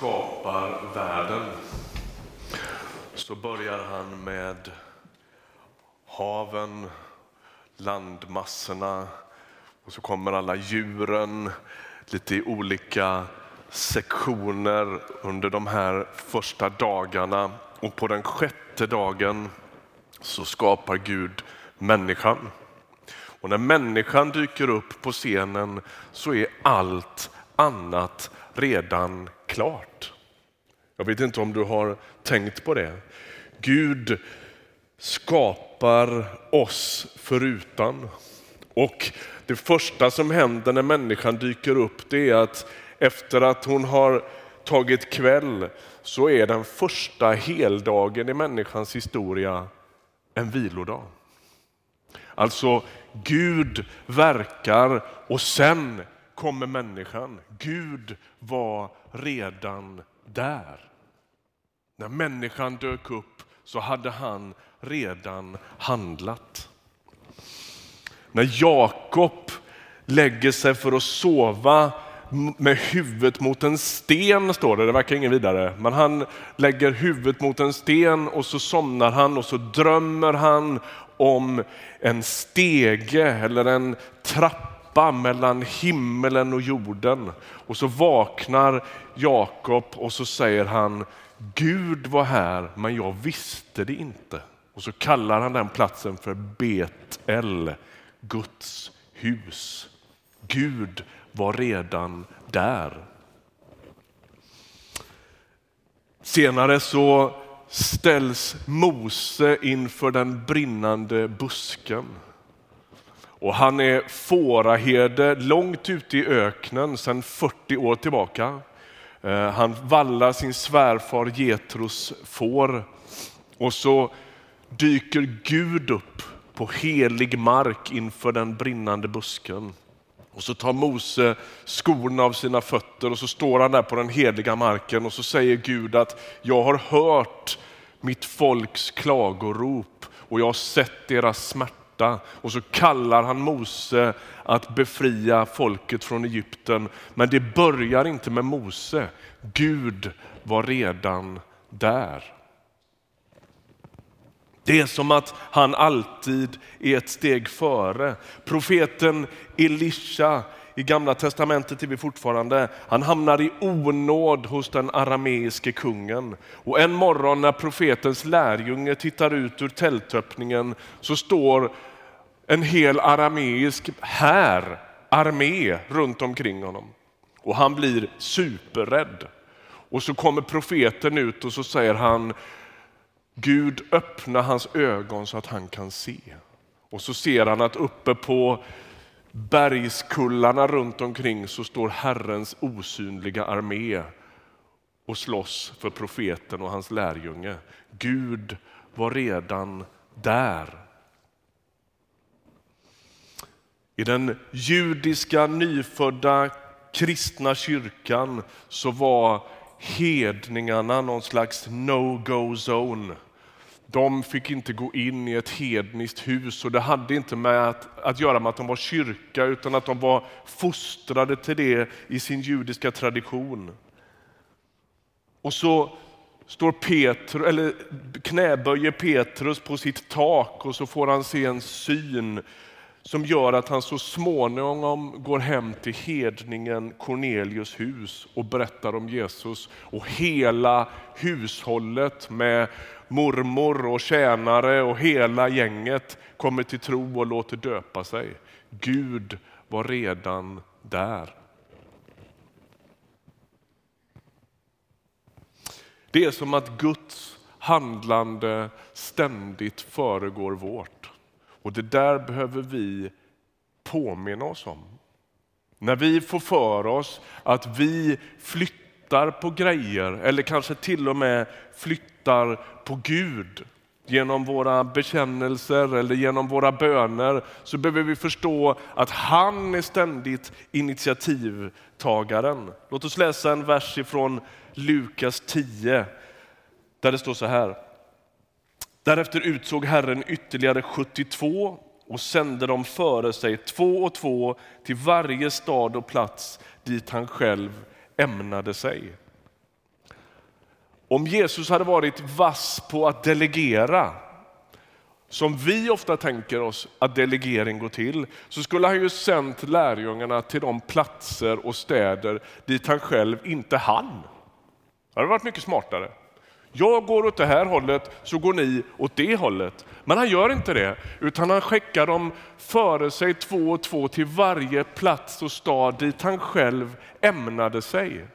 skapar världen så börjar han med haven, landmassorna och så kommer alla djuren lite i olika sektioner under de här första dagarna. Och på den sjätte dagen så skapar Gud människan. Och när människan dyker upp på scenen så är allt annat redan klart. Jag vet inte om du har tänkt på det. Gud skapar oss förutan. Och det första som händer när människan dyker upp det är att efter att hon har tagit kväll så är den första heldagen i människans historia en vilodag. Alltså Gud verkar och sen kommer människan. Gud var redan där. När människan dök upp så hade han redan handlat. När Jakob lägger sig för att sova med huvudet mot en sten, står det. Det verkar ingen vidare. Men han lägger huvudet mot en sten och så somnar han och så drömmer han om en stege eller en trappa mellan himmelen och jorden. Och så vaknar Jakob och så säger han Gud var här men jag visste det inte. Och så kallar han den platsen för Betel, Guds hus. Gud var redan där. Senare så ställs Mose inför den brinnande busken. Och han är fåraherde långt ute i öknen sedan 40 år tillbaka. Eh, han vallar sin svärfar Getros får och så dyker Gud upp på helig mark inför den brinnande busken. Och så tar Mose skorna av sina fötter och så står han där på den heliga marken och så säger Gud att jag har hört mitt folks klagorop och jag har sett deras smärta. Och så kallar han Mose att befria folket från Egypten. Men det börjar inte med Mose. Gud var redan där. Det är som att han alltid är ett steg före. Profeten Elisha i gamla testamentet är vi fortfarande. Han hamnar i onåd hos den arameiske kungen. Och en morgon när profetens lärjunge tittar ut ur tältöppningen så står en hel arameisk här, armé runt omkring honom. Och han blir superrädd. Och så kommer profeten ut och så säger han, Gud öppna hans ögon så att han kan se. Och så ser han att uppe på bergskullarna runt omkring så står Herrens osynliga armé och slåss för profeten och hans lärjunge. Gud var redan där. I den judiska nyfödda kristna kyrkan så var hedningarna någon slags no-go zone. De fick inte gå in i ett hedniskt hus och det hade inte med att, att göra med att de var kyrka utan att de var fostrade till det i sin judiska tradition. Och så står Petru, eller knäböjer Petrus på sitt tak och så får han se en syn som gör att han så småningom går hem till hedningen Cornelius hus och berättar om Jesus. Och hela hushållet med mormor och tjänare och hela gänget kommer till tro och låter döpa sig. Gud var redan där. Det är som att Guds handlande ständigt föregår vårt. Och det där behöver vi påminna oss om. När vi får för oss att vi flyttar på grejer eller kanske till och med flyttar på Gud genom våra bekännelser eller genom våra böner så behöver vi förstå att han är ständigt initiativtagaren. Låt oss läsa en vers ifrån Lukas 10 där det står så här. Därefter utsåg Herren ytterligare 72 och sände dem före sig två och två till varje stad och plats dit han själv ämnade sig. Om Jesus hade varit vass på att delegera, som vi ofta tänker oss att delegering går till, så skulle han ju sänt lärjungarna till de platser och städer dit han själv inte hann. Det hade varit mycket smartare. Jag går åt det här hållet så går ni åt det hållet. Men han gör inte det, utan han skickar dem före sig två och två till varje plats och stad dit han själv ämnade sig.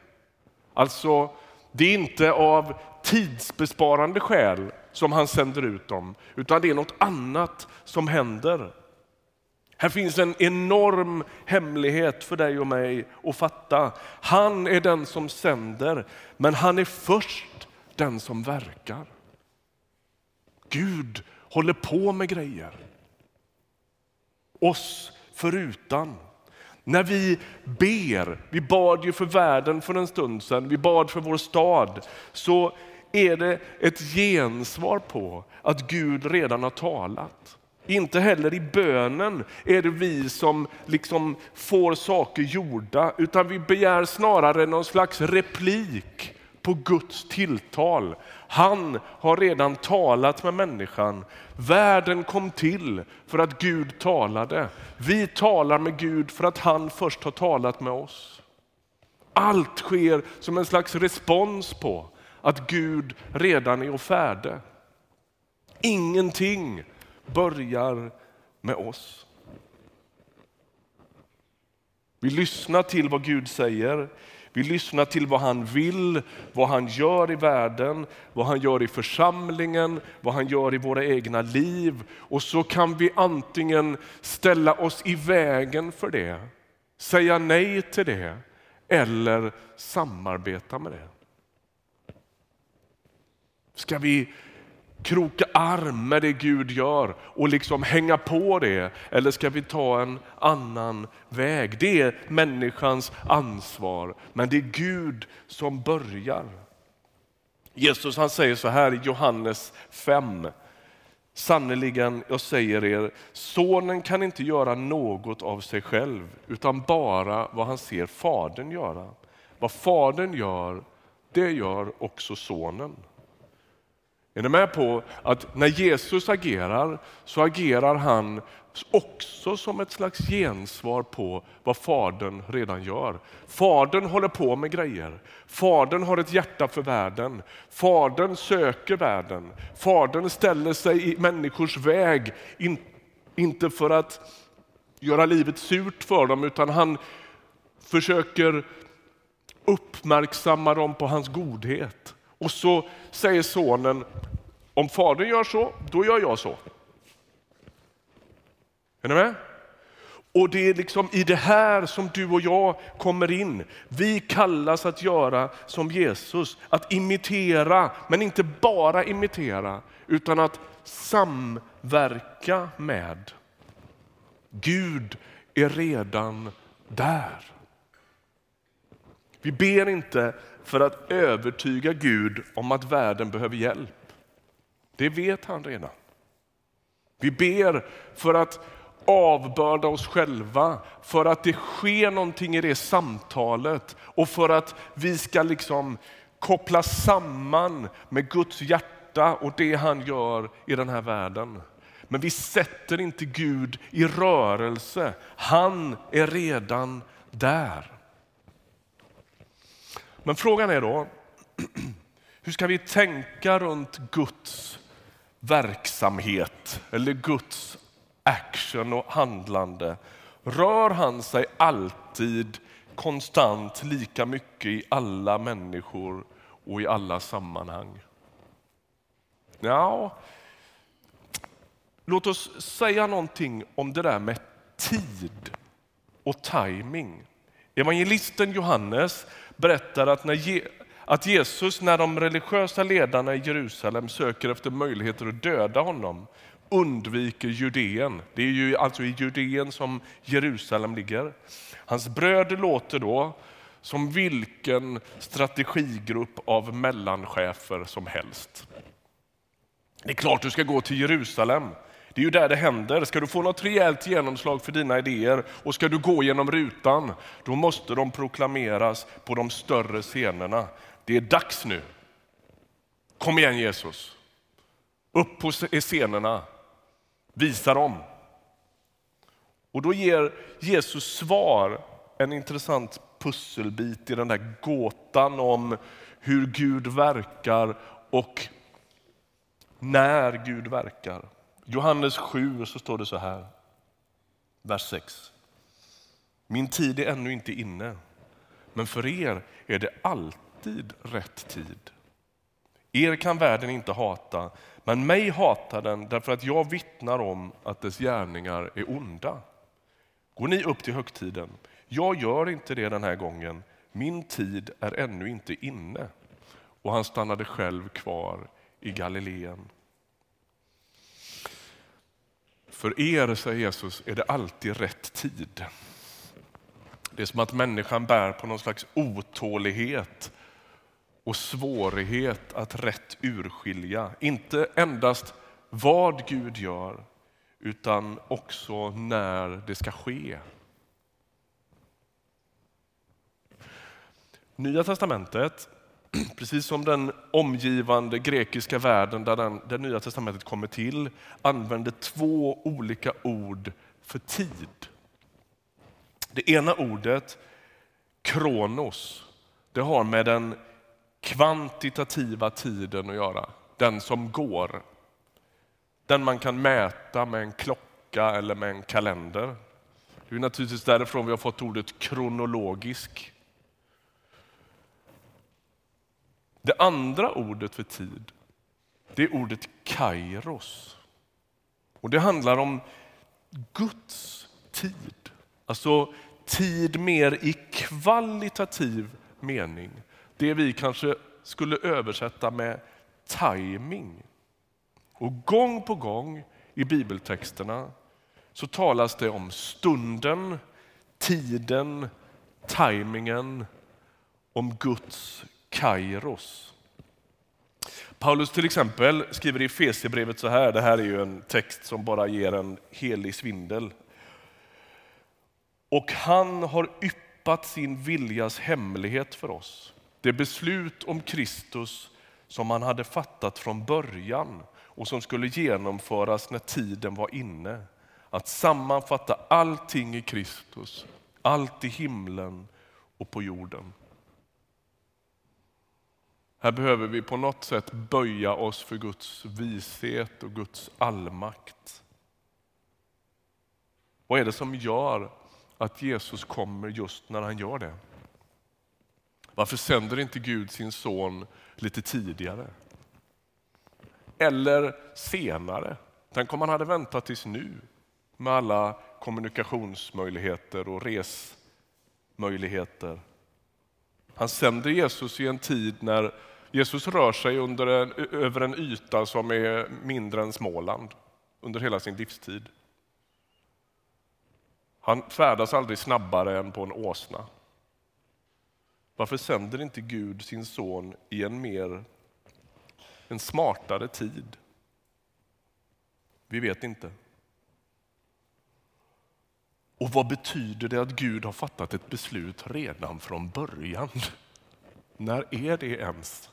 Alltså, det är inte av tidsbesparande skäl som han sänder ut dem, utan det är något annat som händer. Här finns en enorm hemlighet för dig och mig att fatta. Han är den som sänder, men han är först den som verkar. Gud håller på med grejer. Oss förutan. När vi ber, vi bad ju för världen för en stund sedan, vi bad för vår stad, så är det ett gensvar på att Gud redan har talat. Inte heller i bönen är det vi som liksom får saker gjorda, utan vi begär snarare någon slags replik på Guds tilltal. Han har redan talat med människan. Världen kom till för att Gud talade. Vi talar med Gud för att han först har talat med oss. Allt sker som en slags respons på att Gud redan är färdig. Ingenting börjar med oss. Vi lyssnar till vad Gud säger. Vi lyssnar till vad han vill, vad han gör i världen, vad han gör i församlingen, vad han gör i våra egna liv. Och så kan vi antingen ställa oss i vägen för det, säga nej till det eller samarbeta med det. Ska vi kroka arm med det Gud gör och liksom hänga på det? Eller ska vi ta en annan väg? Det är människans ansvar, men det är Gud som börjar. Jesus han säger så här i Johannes 5. Sannerligen, jag säger er, sonen kan inte göra något av sig själv, utan bara vad han ser fadern göra. Vad fadern gör, det gör också sonen. Är ni med på att när Jesus agerar så agerar han också som ett slags gensvar på vad Fadern redan gör. Fadern håller på med grejer. Fadern har ett hjärta för världen. Fadern söker världen. Fadern ställer sig i människors väg, in, inte för att göra livet surt för dem, utan han försöker uppmärksamma dem på hans godhet. Och så säger sonen, om fadern gör så, då gör jag så. Är ni med? Och det är liksom i det här som du och jag kommer in. Vi kallas att göra som Jesus, att imitera, men inte bara imitera, utan att samverka med. Gud är redan där. Vi ber inte för att övertyga Gud om att världen behöver hjälp. Det vet han redan. Vi ber för att avbörda oss själva, för att det sker någonting i det samtalet och för att vi ska liksom koppla samman med Guds hjärta och det han gör i den här världen. Men vi sätter inte Gud i rörelse. Han är redan där. Men frågan är då, hur ska vi tänka runt Guds verksamhet eller Guds action och handlande? Rör han sig alltid konstant lika mycket i alla människor och i alla sammanhang? Ja, låt oss säga någonting om det där med tid och timing. Evangelisten Johannes berättar att, när, att Jesus, när de religiösa ledarna i Jerusalem söker efter möjligheter att döda honom, undviker Judeen. Det är ju alltså i Judeen som Jerusalem ligger. Hans bröder låter då som vilken strategigrupp av mellanchefer som helst. Det är klart du ska gå till Jerusalem. Det är ju där det händer. Ska du få något rejält genomslag för dina idéer och ska du gå genom rutan, då måste de proklameras på de större scenerna. Det är dags nu. Kom igen Jesus. Upp på scenerna. Visa dem. Och då ger Jesus svar, en intressant pusselbit i den där gåtan om hur Gud verkar och när Gud verkar. Johannes 7 så står det så här, vers 6. Min tid är ännu inte inne, men för er är det alltid alltid rätt tid. Er kan världen inte hata, men mig hatar den därför att jag vittnar om att dess gärningar är onda. Går ni upp till högtiden? Jag gör inte det den här gången. Min tid är ännu inte inne. Och han stannade själv kvar i Galileen. För er, säger Jesus, är det alltid rätt tid. Det är som att människan bär på någon slags otålighet och svårighet att rätt urskilja. Inte endast vad Gud gör, utan också när det ska ske. Nya testamentet, precis som den omgivande grekiska världen där den, det nya testamentet kommer till, använder två olika ord för tid. Det ena ordet, kronos, det har med den kvantitativa tiden att göra. Den som går. Den man kan mäta med en klocka eller med en kalender. Det är naturligtvis därifrån vi har fått ordet kronologisk. Det andra ordet för tid, det är ordet kairos. Och det handlar om Guds tid. Alltså tid mer i kvalitativ mening. Det vi kanske skulle översätta med timing. Och gång på gång i bibeltexterna så talas det om stunden, tiden, tajmingen, om Guds kairos. Paulus till exempel skriver i Fesebrevet så här, det här är ju en text som bara ger en helig svindel. Och han har yppat sin viljas hemlighet för oss. Det beslut om Kristus som man hade fattat från början och som skulle genomföras när tiden var inne. Att sammanfatta allting i Kristus, allt i himlen och på jorden. Här behöver vi på något sätt böja oss för Guds vishet och Guds allmakt. Vad är det som gör att Jesus kommer just när han gör det? Varför sänder inte Gud sin son lite tidigare? Eller senare? Tänk om han hade väntat tills nu med alla kommunikationsmöjligheter och resmöjligheter. Han sänder Jesus i en tid när Jesus rör sig under en, över en yta som är mindre än Småland under hela sin livstid. Han färdas aldrig snabbare än på en åsna. Varför sänder inte Gud sin son i en mer en smartare tid? Vi vet inte. Och vad betyder det att Gud har fattat ett beslut redan från början? När är det ens?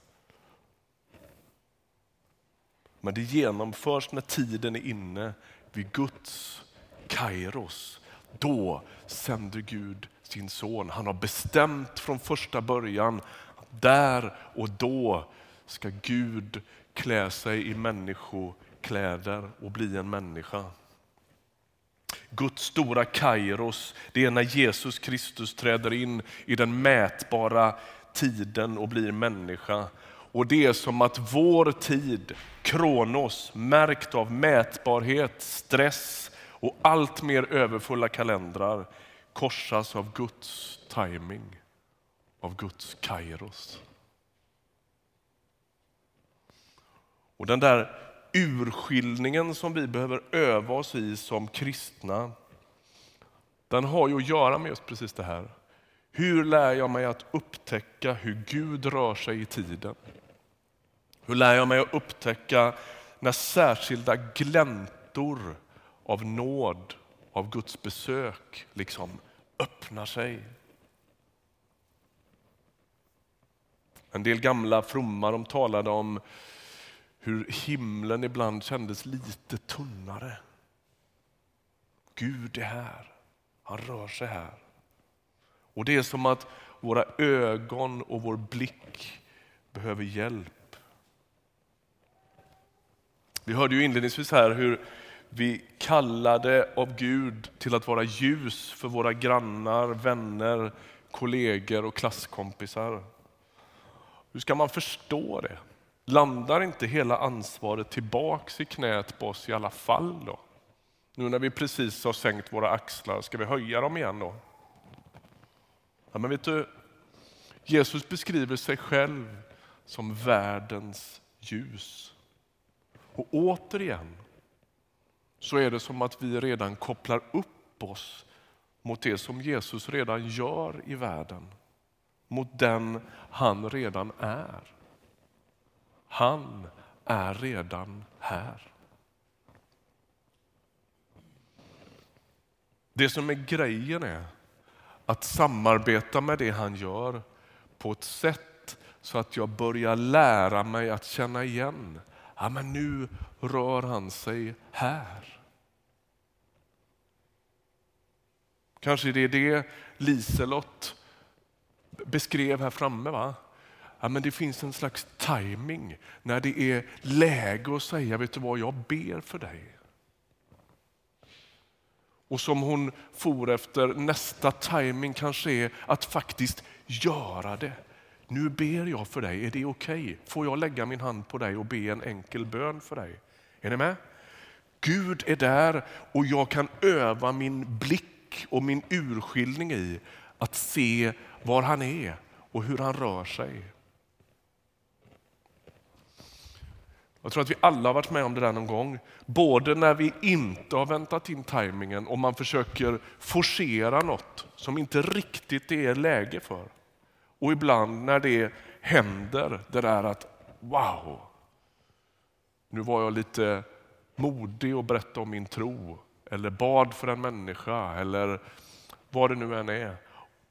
Men det genomförs när tiden är inne vid Guds kairos. Då sänder Gud sin son. Han har bestämt från första början att där och då ska Gud klä sig i människokläder och bli en människa. Guds stora kairos, det är när Jesus Kristus träder in i den mätbara tiden och blir människa. Och det är som att vår tid, kronos, märkt av mätbarhet, stress och allt mer överfulla kalendrar, korsas av Guds timing, av Guds kairos. Och den där urskiljningen som vi behöver öva oss i som kristna, den har ju att göra med just precis det här. Hur lär jag mig att upptäcka hur Gud rör sig i tiden? Hur lär jag mig att upptäcka när särskilda gläntor av nåd, av Guds besök, liksom öppnar sig? En del gamla fromma de talade om hur himlen ibland kändes lite tunnare. Gud är här, han rör sig här. Och det är som att våra ögon och vår blick behöver hjälp. Vi hörde ju inledningsvis här hur vi kallade av Gud till att vara ljus för våra grannar, vänner, kollegor och klasskompisar. Hur ska man förstå det? Landar inte hela ansvaret tillbaks i knät på oss i alla fall då? Nu när vi precis har sänkt våra axlar, ska vi höja dem igen då? Ja, men vet du, Jesus beskriver sig själv som världens ljus. Och återigen så är det som att vi redan kopplar upp oss mot det som Jesus redan gör i världen. Mot den han redan är. Han är redan här. Det som är grejen är att samarbeta med det han gör på ett sätt så att jag börjar lära mig att känna igen. Ja, men nu rör han sig här. Kanske det är det Liselott beskrev här framme. Va? Ja, men det finns en slags timing när det är läge att säga, vet du vad, jag ber för dig. Och som hon for efter, nästa timing kanske är att faktiskt göra det. Nu ber jag för dig, är det okej? Okay? Får jag lägga min hand på dig och be en enkel bön för dig? Är ni med? Gud är där och jag kan öva min blick och min urskiljning i att se var han är och hur han rör sig. Jag tror att vi alla har varit med om det där någon gång. Både när vi inte har väntat in tajmingen och man försöker forcera något som inte riktigt är läge för. Och ibland när det händer, det där att wow, nu var jag lite modig och berättade om min tro eller bad för en människa eller vad det nu än är.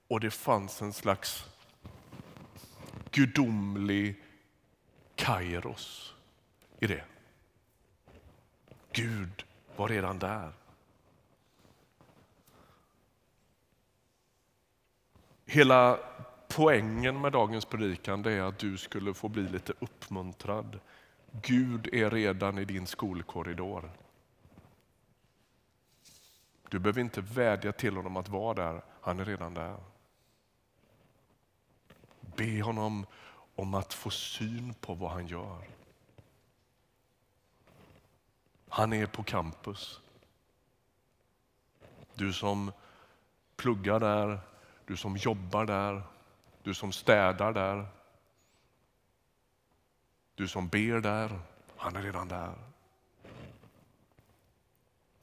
Och det fanns en slags gudomlig kairos i det. Gud var redan där. Hela poängen med dagens predikan är att du skulle få bli lite uppmuntrad. Gud är redan i din skolkorridor. Du behöver inte vädja till honom att vara där, han är redan där. Be honom om att få syn på vad han gör. Han är på campus. Du som pluggar där, du som jobbar där, du som städar där. Du som ber där, han är redan där.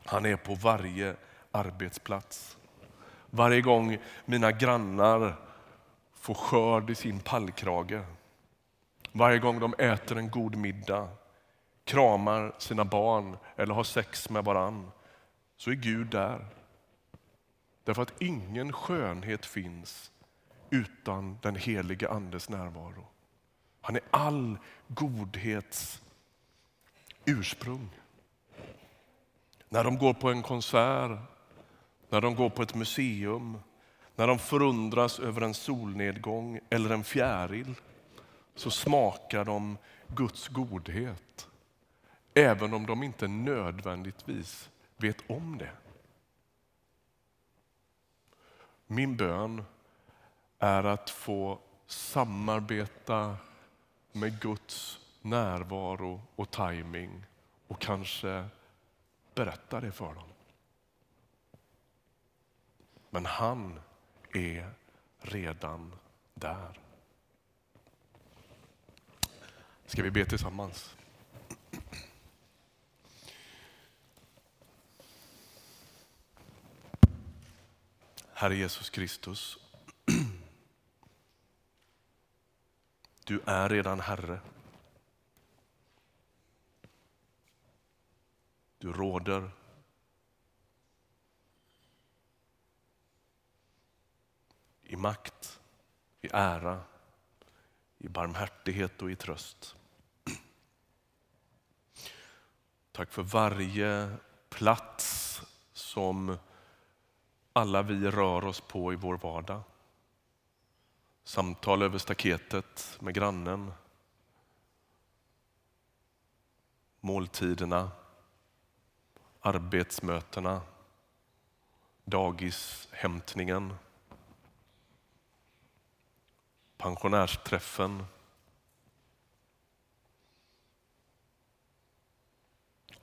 Han är på varje arbetsplats. Varje gång mina grannar får skörd i sin pallkrage. Varje gång de äter en god middag kramar sina barn eller har sex med varann så är Gud där. Därför att ingen skönhet finns utan den helige Andes närvaro. Han är all godhets ursprung. När de går på en konsert, när de går på ett museum, när de förundras över en solnedgång eller en fjäril så smakar de Guds godhet. Även om de inte nödvändigtvis vet om det. Min bön är att få samarbeta med Guds närvaro och timing och kanske berätta det för dem. Men han är redan där. Ska vi be tillsammans? Herre Jesus Kristus, du är redan Herre. Du råder. I makt, i ära, i barmhärtighet och i tröst. Tack för varje plats som alla vi rör oss på i vår vardag. Samtal över staketet med grannen. Måltiderna, arbetsmötena, dagishämtningen, pensionärsträffen.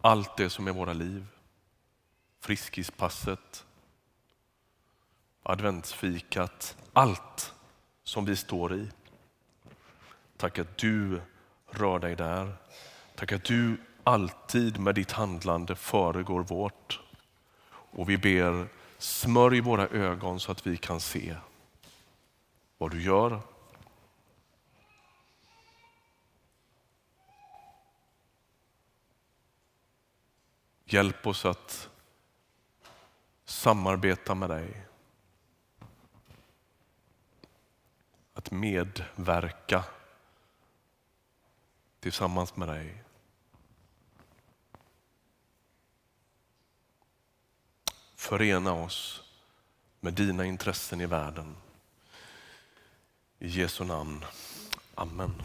Allt det som är våra liv. Friskispasset, adventsfikat, allt som vi står i. Tack att du rör dig där. Tack att du alltid med ditt handlande föregår vårt. Och vi ber, smörj våra ögon så att vi kan se vad du gör. Hjälp oss att samarbeta med dig. Att medverka tillsammans med dig. Förena oss med dina intressen i världen. I Jesu namn. Amen.